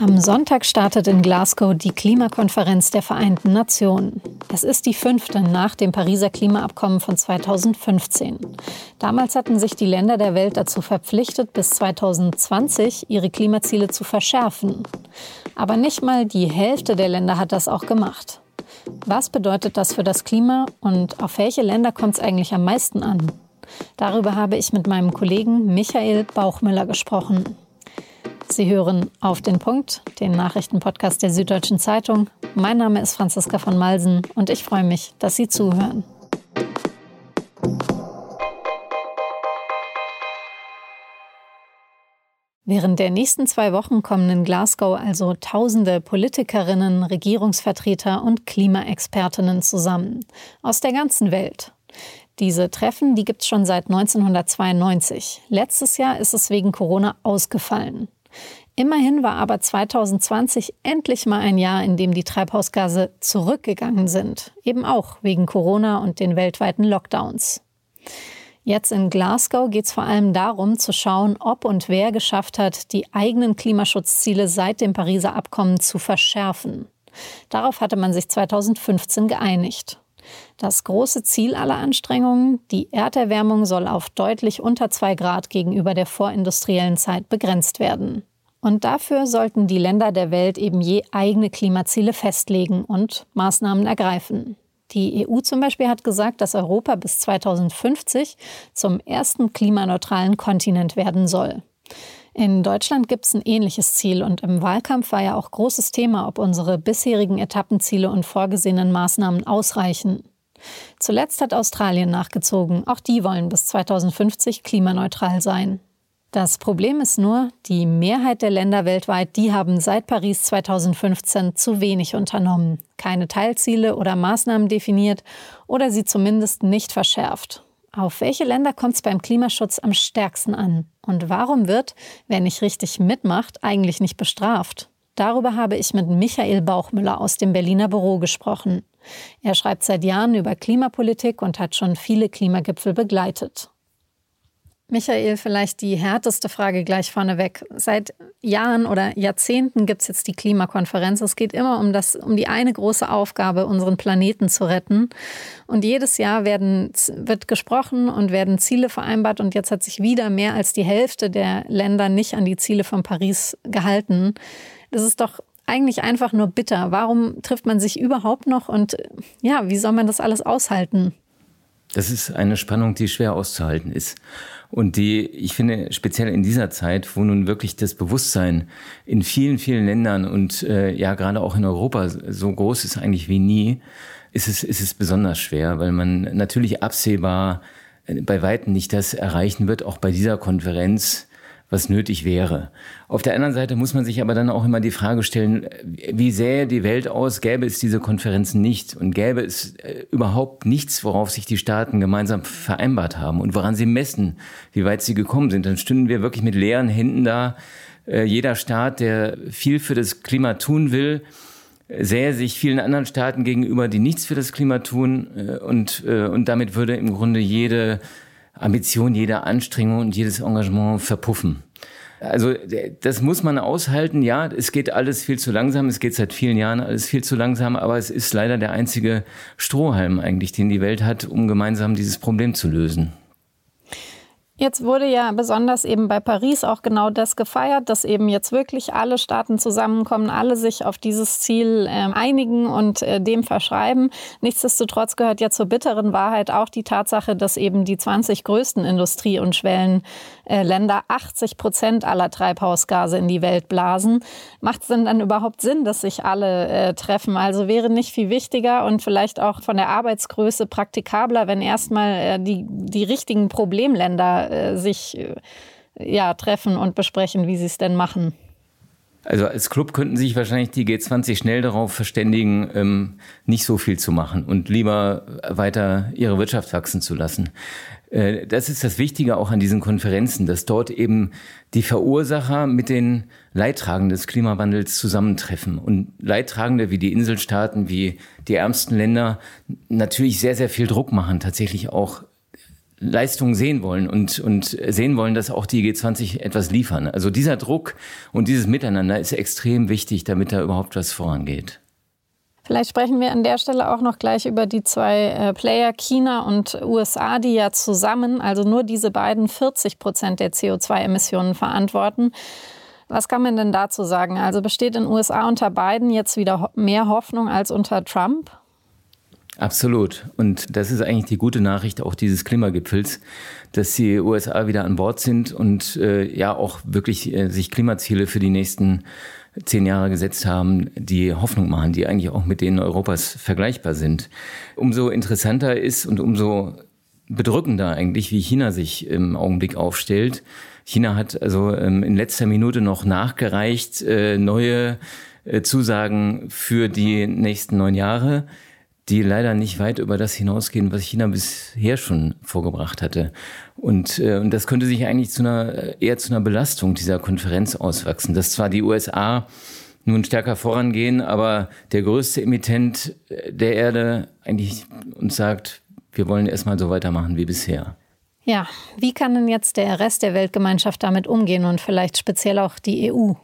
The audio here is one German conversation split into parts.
Am Sonntag startet in Glasgow die Klimakonferenz der Vereinten Nationen. Es ist die fünfte nach dem Pariser Klimaabkommen von 2015. Damals hatten sich die Länder der Welt dazu verpflichtet, bis 2020 ihre Klimaziele zu verschärfen. Aber nicht mal die Hälfte der Länder hat das auch gemacht. Was bedeutet das für das Klima und auf welche Länder kommt es eigentlich am meisten an? Darüber habe ich mit meinem Kollegen Michael Bauchmüller gesprochen. Sie hören auf den Punkt, den Nachrichtenpodcast der Süddeutschen Zeitung. Mein Name ist Franziska von Malsen und ich freue mich, dass Sie zuhören. Während der nächsten zwei Wochen kommen in Glasgow also tausende Politikerinnen, Regierungsvertreter und Klimaexpertinnen zusammen aus der ganzen Welt. Diese Treffen, die gibt es schon seit 1992. Letztes Jahr ist es wegen Corona ausgefallen. Immerhin war aber 2020 endlich mal ein Jahr, in dem die Treibhausgase zurückgegangen sind, eben auch wegen Corona und den weltweiten Lockdowns. Jetzt in Glasgow geht es vor allem darum zu schauen, ob und wer geschafft hat, die eigenen Klimaschutzziele seit dem Pariser Abkommen zu verschärfen. Darauf hatte man sich 2015 geeinigt. Das große Ziel aller Anstrengungen, die Erderwärmung soll auf deutlich unter zwei Grad gegenüber der vorindustriellen Zeit begrenzt werden. Und dafür sollten die Länder der Welt eben je eigene Klimaziele festlegen und Maßnahmen ergreifen. Die EU zum Beispiel hat gesagt, dass Europa bis 2050 zum ersten klimaneutralen Kontinent werden soll. In Deutschland gibt es ein ähnliches Ziel und im Wahlkampf war ja auch großes Thema, ob unsere bisherigen Etappenziele und vorgesehenen Maßnahmen ausreichen. Zuletzt hat Australien nachgezogen, auch die wollen bis 2050 klimaneutral sein. Das Problem ist nur, die Mehrheit der Länder weltweit, die haben seit Paris 2015 zu wenig unternommen, keine Teilziele oder Maßnahmen definiert oder sie zumindest nicht verschärft. Auf welche Länder kommt es beim Klimaschutz am stärksten an? Und warum wird, wer nicht richtig mitmacht, eigentlich nicht bestraft? Darüber habe ich mit Michael Bauchmüller aus dem Berliner Büro gesprochen. Er schreibt seit Jahren über Klimapolitik und hat schon viele Klimagipfel begleitet. Michael, vielleicht die härteste Frage gleich vorneweg. Seit Jahren oder Jahrzehnten gibt es jetzt die Klimakonferenz. Es geht immer um, das, um die eine große Aufgabe, unseren Planeten zu retten. Und jedes Jahr werden, wird gesprochen und werden Ziele vereinbart. Und jetzt hat sich wieder mehr als die Hälfte der Länder nicht an die Ziele von Paris gehalten. Das ist doch eigentlich einfach nur bitter. Warum trifft man sich überhaupt noch? Und ja, wie soll man das alles aushalten? Das ist eine Spannung, die schwer auszuhalten ist. Und die, ich finde, speziell in dieser Zeit, wo nun wirklich das Bewusstsein in vielen, vielen Ländern und äh, ja gerade auch in Europa so groß ist eigentlich wie nie, ist es, ist es besonders schwer, weil man natürlich absehbar äh, bei weitem nicht das erreichen wird, auch bei dieser Konferenz, was nötig wäre. Auf der anderen Seite muss man sich aber dann auch immer die Frage stellen, wie sähe die Welt aus, gäbe es diese Konferenzen nicht und gäbe es äh, überhaupt nichts, worauf sich die Staaten gemeinsam vereinbart haben und woran sie messen, wie weit sie gekommen sind. Dann stünden wir wirklich mit leeren Händen da. Äh, jeder Staat, der viel für das Klima tun will, sähe sich vielen anderen Staaten gegenüber, die nichts für das Klima tun äh, und, und damit würde im Grunde jede Ambition, jede Anstrengung und jedes Engagement verpuffen. Also das muss man aushalten. Ja, es geht alles viel zu langsam. Es geht seit vielen Jahren alles viel zu langsam. Aber es ist leider der einzige Strohhalm eigentlich, den die Welt hat, um gemeinsam dieses Problem zu lösen. Jetzt wurde ja besonders eben bei Paris auch genau das gefeiert, dass eben jetzt wirklich alle Staaten zusammenkommen, alle sich auf dieses Ziel äh, einigen und äh, dem verschreiben. Nichtsdestotrotz gehört ja zur bitteren Wahrheit auch die Tatsache, dass eben die 20 größten Industrie- und Schwellenländer 80 Prozent aller Treibhausgase in die Welt blasen. Macht es denn dann überhaupt Sinn, dass sich alle äh, treffen? Also wäre nicht viel wichtiger und vielleicht auch von der Arbeitsgröße praktikabler, wenn erstmal äh, die, die richtigen Problemländer äh, sich äh, ja, treffen und besprechen, wie sie es denn machen. Also als Club könnten sich wahrscheinlich die G20 schnell darauf verständigen, ähm, nicht so viel zu machen und lieber weiter ihre Wirtschaft wachsen zu lassen. Äh, das ist das Wichtige auch an diesen Konferenzen, dass dort eben die Verursacher mit den Leidtragenden des Klimawandels zusammentreffen. Und Leidtragende wie die Inselstaaten, wie die ärmsten Länder natürlich sehr, sehr viel Druck machen, tatsächlich auch Leistungen sehen wollen und, und sehen wollen, dass auch die G20 etwas liefern. Also dieser Druck und dieses Miteinander ist extrem wichtig, damit da überhaupt was vorangeht. Vielleicht sprechen wir an der Stelle auch noch gleich über die zwei äh, Player China und USA, die ja zusammen, also nur diese beiden 40 Prozent der CO2-Emissionen verantworten. Was kann man denn dazu sagen? Also besteht in USA unter Biden jetzt wieder mehr Hoffnung als unter Trump? Absolut. Und das ist eigentlich die gute Nachricht auch dieses Klimagipfels, dass die USA wieder an Bord sind und äh, ja auch wirklich äh, sich Klimaziele für die nächsten zehn Jahre gesetzt haben, die Hoffnung machen, die eigentlich auch mit denen Europas vergleichbar sind. Umso interessanter ist und umso bedrückender eigentlich, wie China sich im Augenblick aufstellt. China hat also ähm, in letzter Minute noch nachgereicht äh, neue äh, Zusagen für die nächsten neun Jahre die leider nicht weit über das hinausgehen, was China bisher schon vorgebracht hatte. Und, äh, und das könnte sich eigentlich zu einer, eher zu einer Belastung dieser Konferenz auswachsen, dass zwar die USA nun stärker vorangehen, aber der größte Emittent der Erde eigentlich uns sagt, wir wollen erstmal so weitermachen wie bisher. Ja, wie kann denn jetzt der Rest der Weltgemeinschaft damit umgehen und vielleicht speziell auch die EU?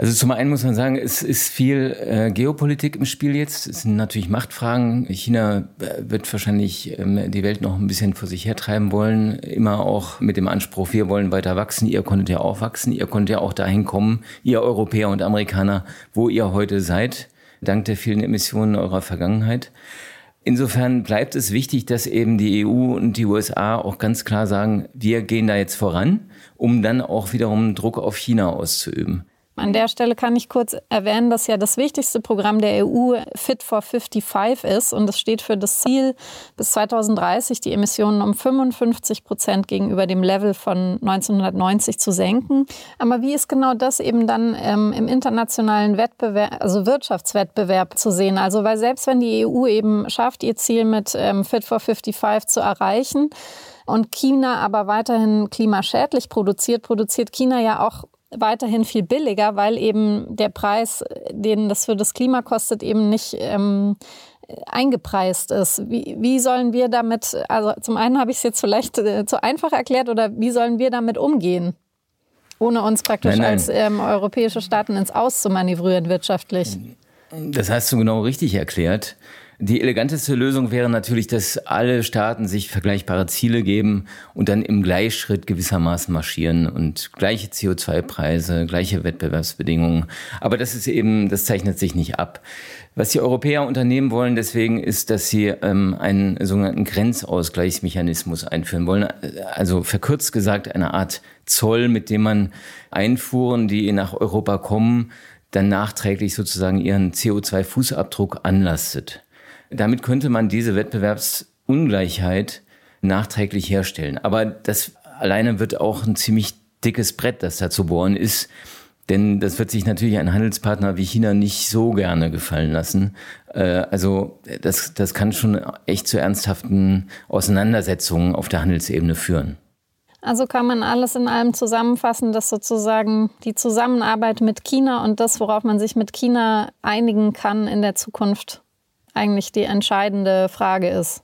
Also zum einen muss man sagen, es ist viel äh, Geopolitik im Spiel jetzt. Es sind natürlich Machtfragen. China äh, wird wahrscheinlich ähm, die Welt noch ein bisschen vor sich hertreiben wollen. Immer auch mit dem Anspruch, wir wollen weiter wachsen. Ihr konntet ja auch wachsen. Ihr konntet ja auch dahin kommen, ihr Europäer und Amerikaner, wo ihr heute seid, dank der vielen Emissionen eurer Vergangenheit. Insofern bleibt es wichtig, dass eben die EU und die USA auch ganz klar sagen, wir gehen da jetzt voran, um dann auch wiederum Druck auf China auszuüben. An der Stelle kann ich kurz erwähnen, dass ja das wichtigste Programm der EU Fit for 55 ist und es steht für das Ziel, bis 2030 die Emissionen um 55 Prozent gegenüber dem Level von 1990 zu senken. Aber wie ist genau das eben dann ähm, im internationalen Wettbewerb, also Wirtschaftswettbewerb zu sehen? Also weil selbst wenn die EU eben schafft, ihr Ziel mit ähm, Fit for 55 zu erreichen, und China aber weiterhin klimaschädlich produziert, produziert China ja auch weiterhin viel billiger, weil eben der Preis, den das für das Klima kostet, eben nicht ähm, eingepreist ist. Wie, wie sollen wir damit, also zum einen habe ich es jetzt vielleicht äh, zu einfach erklärt, oder wie sollen wir damit umgehen? Ohne uns praktisch nein, nein. als ähm, europäische Staaten ins Aus zu manövrieren wirtschaftlich. Das hast du genau richtig erklärt. Die eleganteste Lösung wäre natürlich, dass alle Staaten sich vergleichbare Ziele geben und dann im Gleichschritt gewissermaßen marschieren und gleiche CO2-Preise, gleiche Wettbewerbsbedingungen. Aber das ist eben, das zeichnet sich nicht ab. Was die Europäer unternehmen wollen, deswegen ist, dass sie ähm, einen sogenannten Grenzausgleichsmechanismus einführen wollen. Also verkürzt gesagt eine Art Zoll, mit dem man Einfuhren, die nach Europa kommen, dann nachträglich sozusagen ihren CO2-Fußabdruck anlastet. Damit könnte man diese Wettbewerbsungleichheit nachträglich herstellen. Aber das alleine wird auch ein ziemlich dickes Brett, das da zu bohren ist. Denn das wird sich natürlich ein Handelspartner wie China nicht so gerne gefallen lassen. Äh, also das, das kann schon echt zu ernsthaften Auseinandersetzungen auf der Handelsebene führen. Also kann man alles in allem zusammenfassen, dass sozusagen die Zusammenarbeit mit China und das, worauf man sich mit China einigen kann in der Zukunft, eigentlich die entscheidende Frage ist.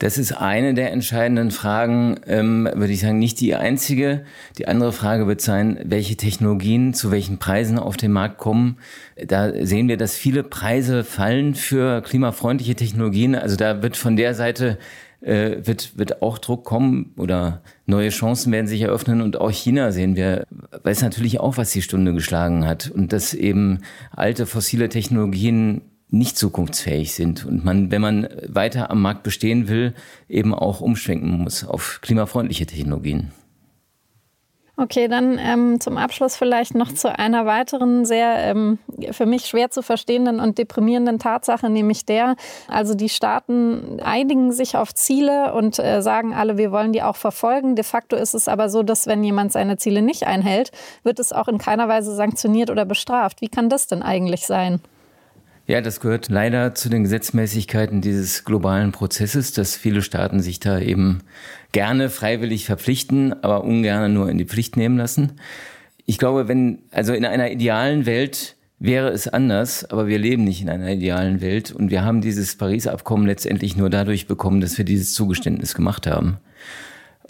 Das ist eine der entscheidenden Fragen, ähm, würde ich sagen, nicht die einzige. Die andere Frage wird sein, welche Technologien zu welchen Preisen auf den Markt kommen. Da sehen wir, dass viele Preise fallen für klimafreundliche Technologien. Also da wird von der Seite äh, wird, wird auch Druck kommen oder neue Chancen werden sich eröffnen. Und auch China sehen wir, weiß natürlich auch, was die Stunde geschlagen hat. Und dass eben alte fossile Technologien nicht zukunftsfähig sind und man, wenn man weiter am Markt bestehen will, eben auch umschwenken muss auf klimafreundliche Technologien. Okay, dann ähm, zum Abschluss vielleicht noch zu einer weiteren sehr ähm, für mich schwer zu verstehenden und deprimierenden Tatsache, nämlich der, also die Staaten einigen sich auf Ziele und äh, sagen alle, wir wollen die auch verfolgen. De facto ist es aber so, dass wenn jemand seine Ziele nicht einhält, wird es auch in keiner Weise sanktioniert oder bestraft. Wie kann das denn eigentlich sein? Ja, das gehört leider zu den Gesetzmäßigkeiten dieses globalen Prozesses, dass viele Staaten sich da eben gerne freiwillig verpflichten, aber ungern nur in die Pflicht nehmen lassen. Ich glaube, wenn, also in einer idealen Welt wäre es anders, aber wir leben nicht in einer idealen Welt und wir haben dieses Paris-Abkommen letztendlich nur dadurch bekommen, dass wir dieses Zugeständnis gemacht haben.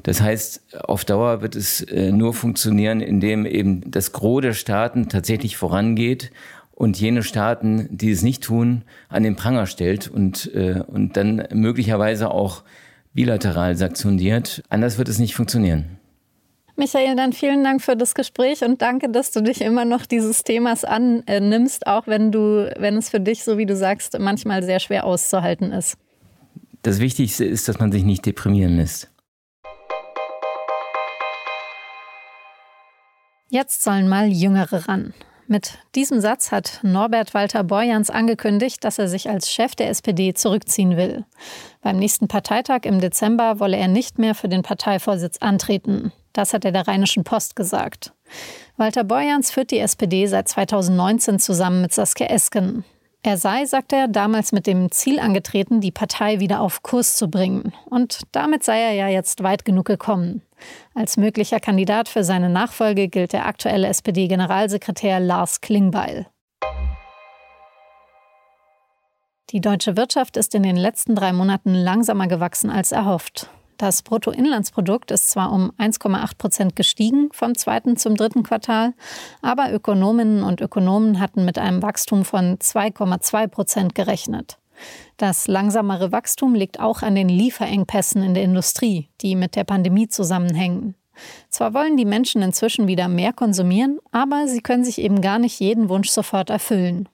Das heißt, auf Dauer wird es äh, nur funktionieren, indem eben das Gros der Staaten tatsächlich vorangeht und jene Staaten, die es nicht tun, an den Pranger stellt und, äh, und dann möglicherweise auch bilateral sanktioniert. Anders wird es nicht funktionieren. Michael, dann vielen Dank für das Gespräch und danke, dass du dich immer noch dieses Themas annimmst, auch wenn du, wenn es für dich, so wie du sagst, manchmal sehr schwer auszuhalten ist. Das Wichtigste ist, dass man sich nicht deprimieren lässt. Jetzt sollen mal Jüngere ran. Mit diesem Satz hat Norbert Walter Borjans angekündigt, dass er sich als Chef der SPD zurückziehen will. Beim nächsten Parteitag im Dezember wolle er nicht mehr für den Parteivorsitz antreten. Das hat er der Rheinischen Post gesagt. Walter Borjans führt die SPD seit 2019 zusammen mit Saskia Esken. Er sei, sagt er, damals mit dem Ziel angetreten, die Partei wieder auf Kurs zu bringen. Und damit sei er ja jetzt weit genug gekommen. Als möglicher Kandidat für seine Nachfolge gilt der aktuelle SPD-Generalsekretär Lars Klingbeil. Die deutsche Wirtschaft ist in den letzten drei Monaten langsamer gewachsen als erhofft. Das Bruttoinlandsprodukt ist zwar um 1,8 Prozent gestiegen vom zweiten zum dritten Quartal, aber Ökonominnen und Ökonomen hatten mit einem Wachstum von 2,2 Prozent gerechnet. Das langsamere Wachstum liegt auch an den Lieferengpässen in der Industrie, die mit der Pandemie zusammenhängen. Zwar wollen die Menschen inzwischen wieder mehr konsumieren, aber sie können sich eben gar nicht jeden Wunsch sofort erfüllen.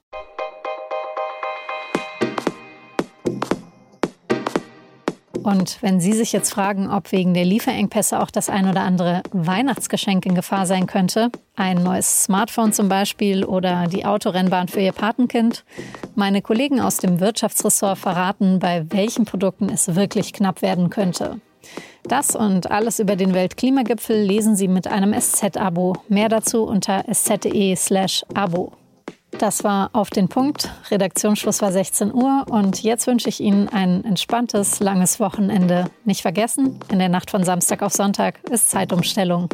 Und wenn Sie sich jetzt fragen, ob wegen der Lieferengpässe auch das ein oder andere Weihnachtsgeschenk in Gefahr sein könnte, ein neues Smartphone zum Beispiel oder die Autorennbahn für Ihr Patenkind, meine Kollegen aus dem Wirtschaftsressort verraten, bei welchen Produkten es wirklich knapp werden könnte. Das und alles über den Weltklimagipfel lesen Sie mit einem SZ-Abo. Mehr dazu unter sz.de/abo. Das war auf den Punkt. Redaktionsschluss war 16 Uhr und jetzt wünsche ich Ihnen ein entspanntes, langes Wochenende. Nicht vergessen, in der Nacht von Samstag auf Sonntag ist Zeitumstellung.